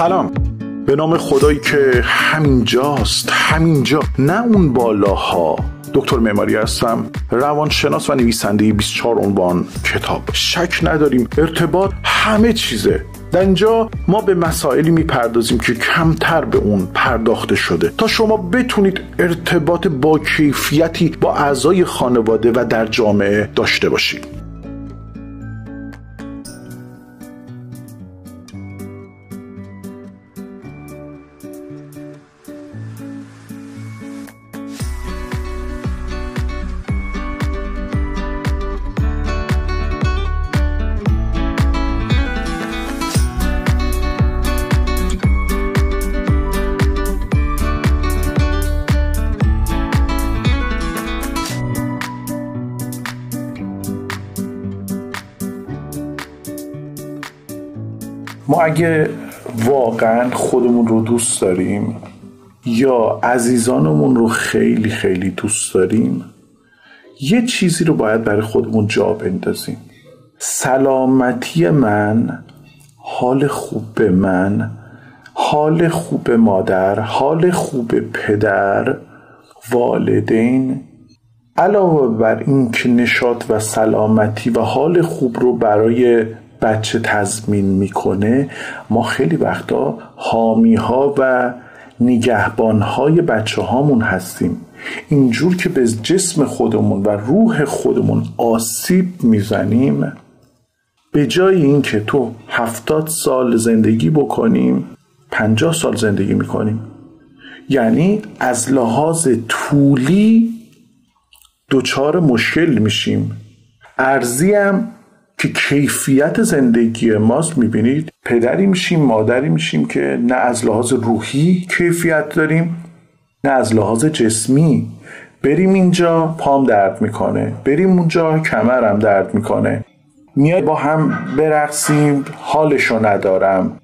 سلام. به نام خدایی که همینجاست همینجا. نه اون بالاها. دکتر معماری هستم روانشناس و نویسنده 24 عنوان کتاب. شک نداریم ارتباط همه چیزه. در اینجا ما به مسائلی می‌پردازیم که کمتر به اون پرداخته شده. تا شما بتونید ارتباط با کیفیتی با اعضای خانواده و در جامعه داشته باشید. ما اگه واقعا خودمون رو دوست داریم یا عزیزانمون رو خیلی خیلی دوست داریم یه چیزی رو باید برای خودمون جا بندازیم. سلامتی من حال خوب من حال خوب مادر حال خوب پدر والدین. علاوه بر این که نشاط و سلامتی و حال خوب رو برای بچه تضمین می‌کنه ما خیلی وقتا حامی ها و نگهبان های بچه هامون هستیم. اینجور که به جسم خودمون و روح خودمون آسیب می‌زنیم به جای اینکه تو هفتاد سال زندگی بکنیم پنجاه سال زندگی می‌کنیم. یعنی از لحاظ طولی دچار مشکل میشیم. ارزی هم که کیفیت زندگی ماست می‌بینید؟ پدری میشیم مادری میشیم که نه از لحاظ روحی کیفیت داریم نه از لحاظ جسمی. بریم اینجا پام درد می‌کنه. بریم اونجا کمرم درد می‌کنه. میاد با هم برقصیم حالشو ندارم.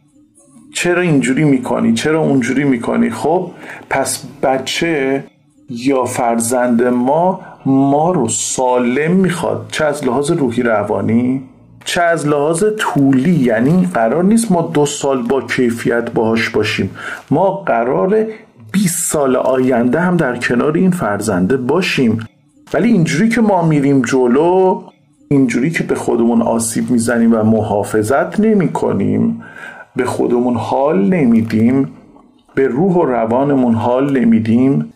چرا اینجوری می‌کنی؟ چرا اونجوری می‌کنی؟ خب پس بچه یا فرزند ما ما رو سالم می‌خواد. چه از لحاظ روحی روانی؟ چه از لحاظ طولی؟ یعنی قرار نیست ما دو سال با کیفیت باهاش باشیم. ما قرار 20 سال آینده هم در کنار این فرزنده باشیم. ولی اینجوری که ما میریم جلو اینجوری که به خودمون آسیب می‌زنیم و محافظت نمی کنیم به خودمون حال نمیدیم به روح و روانمون حال نمیدیم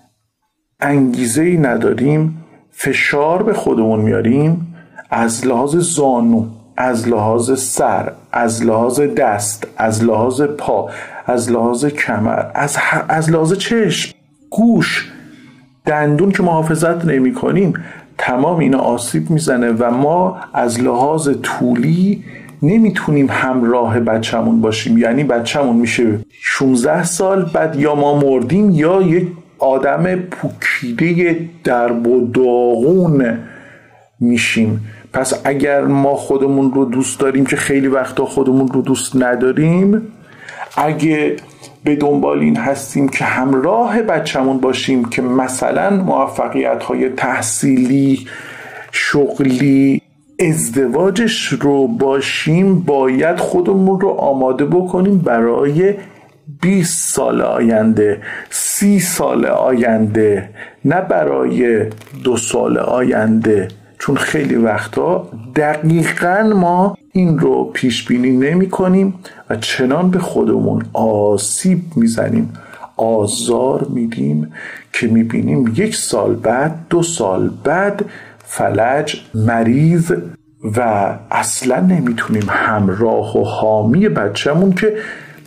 انگیزه ای نداریم فشار به خودمون میاریم از لحاظ زانو از لحاظ سر از لحاظ دست از لحاظ پا از لحاظ کمر از, از لحاظ چشم گوش. دندون که محافظت نمی کنیم تمام اینا آسیب می‌زنه و ما از لحاظ طولی نمی‌تونیم همراه بچهمون باشیم. یعنی بچهمون میشه 16 سال بعد یا ما مردیم یا یک آدم پوکیده درب و داغون میشیم. پس اگر ما خودمون رو دوست داریم که خیلی وقتا خودمون رو دوست نداریم اگه به دنبال این هستیم که همراه بچهمون باشیم که مثلا موفقیت های تحصیلی شغلی ازدواجش رو باشیم باید خودمون رو آماده بکنیم برای 20 سال آینده سی سال آینده نه برای دو سال آینده. چون خیلی وقتا دقیقا ما این رو پیش بینی نمی کنیم و چنان به خودمون آسیب می‌زنیم آزار میدیم که می‌بینیم یک سال بعد دو سال بعد فلج مریض و اصلا نمی‌تونیم همراه و حامی بچهمون که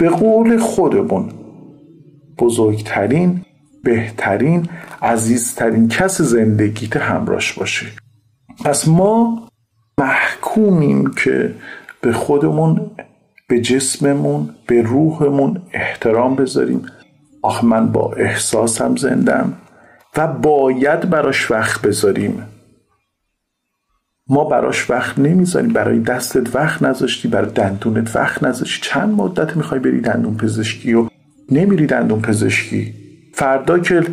به قول خودمون. بزرگترین بهترین عزیزترین کس زندگیت همراش باشه. پس ما محکومیم که به خودمون به جسممون به روحمون احترام بذاریم. آخ من با احساسم زندم و باید براش وقت بذاریم. ما براش وقت نمی‌ذاریم. برای دستت وقت نذاشتی برای دندونت وقت نذاشتی. چند مدت می‌خوای بری دندون پزشکی و نمیری دندون پزشکی؟ فردا که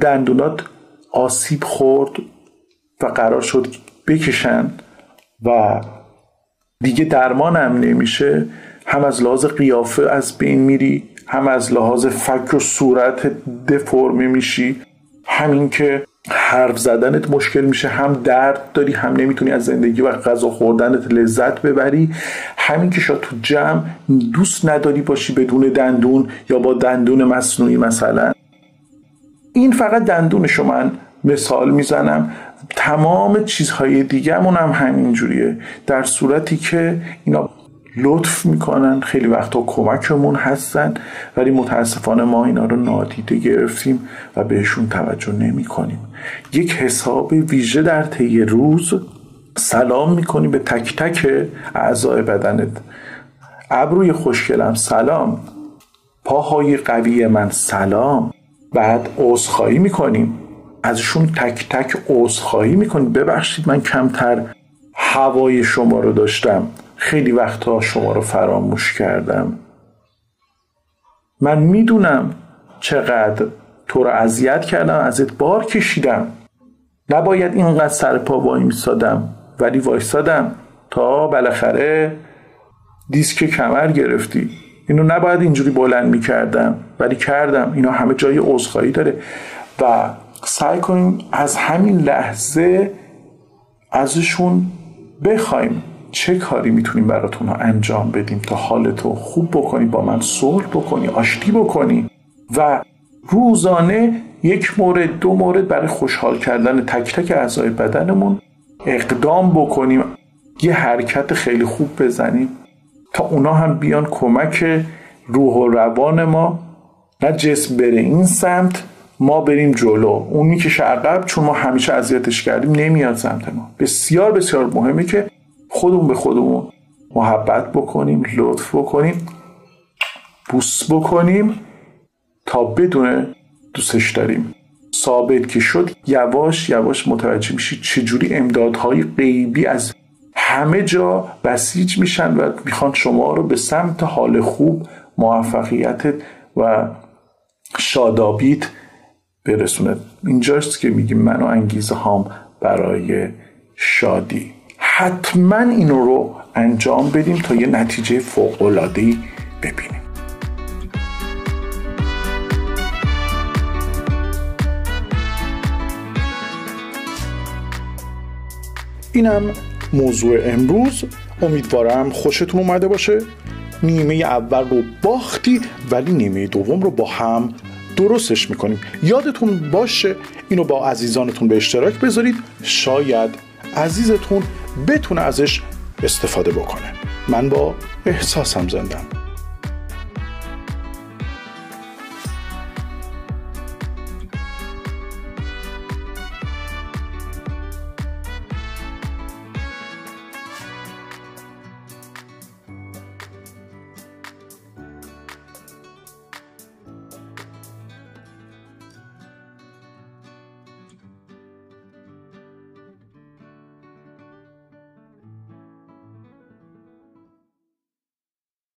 دندونات آسیب خورد و قرار شد بکشن و دیگه درمانم نمیشه هم از لحاظ قیافه از بین میری هم از لحاظ فکر و صورت دفرمه میشی. همین که حرف زدنت مشکل میشه هم درد داری هم نمی‌تونی از زندگی و غذا خوردنت لذت ببری. همین که شاید تو جمع دوست نداری باشی بدون دندون یا با دندون مصنوعی مثلا. این فقط دندونشو من مثال می‌زنم تمام چیزهای دیگهمون هم همینجوریه. در صورتی که اینا لطف می‌کنن خیلی وقتا کمکمون هستن ولی متاسفانه ما اینا رو نادیده گرفتیم و بهشون توجه نمی کنیم یک حساب ویژه در طی روز سلام می‌کنی به تک تک اعضای بدنت. ابروی خوشگلم سلام پاهای قوی من سلام. بعد عذرخواهی می‌کنیم. ازشون تک تک عذرخواهی می‌کنیم. ببخشید من کمتر هوای شما رو داشتم. خیلی وقتها شما رو فراموش کردم. من می‌دونم چقدر تو رو اذیت کردم ازت بار کشیدم. نباید اینقدر سر پا وای میسادم ولی وایسادم تا بالاخره دیسک کمر گرفتی. اینو نباید اینجوری بلند می‌کردم ولی کردم. اینا همه جای عذرخواهی داره. و سعی کنیم از همین لحظه ازشون بخوایم. چه کاری می‌تونیم براتون انجام بدیم تا حالتو خوب بکنی با من صلح بکنی آشتی بکنی؟ و روزانه یک مورد دو مورد برای خوشحال کردن تک تک اعضای بدنمون اقدام بکنیم. یه حرکت خیلی خوب بزنیم تا اونا هم بیان کمک روح و روان ما. نه جسم بره این سمت ما بریم جلو. اون می‌کشه عقب چون ما همیشه اذیتش کردیم نمیاد سمت ما. بسیار بسیار مهمه که خودمون به خودمون محبت بکنیم لطف بکنیم بوس بکنیم تا بدون دوستش داریم. ثابت که شد یواش یواش متوجه میشید چجوری امدادهای غیبی از همه جا بسیج میشن و می‌خوان شما رو به سمت حال خوب موفقیت و شادابیت برسونه. اینجاست که میگیم من و انگیزه هام برای شادی. حتما اینو رو انجام بدیم تا یه نتیجه فوقلادهی ببینیم. اینم موضوع امروز. امیدوارم خوشتون اومده باشه. نیمه اول رو باختی ولی نیمه دوم رو با هم درستش می‌کنیم. یادتون باشه اینو با عزیزانتون به اشتراک بذارید. شاید عزیزتون بتونه ازش استفاده بکنه. من با احساسم زندم.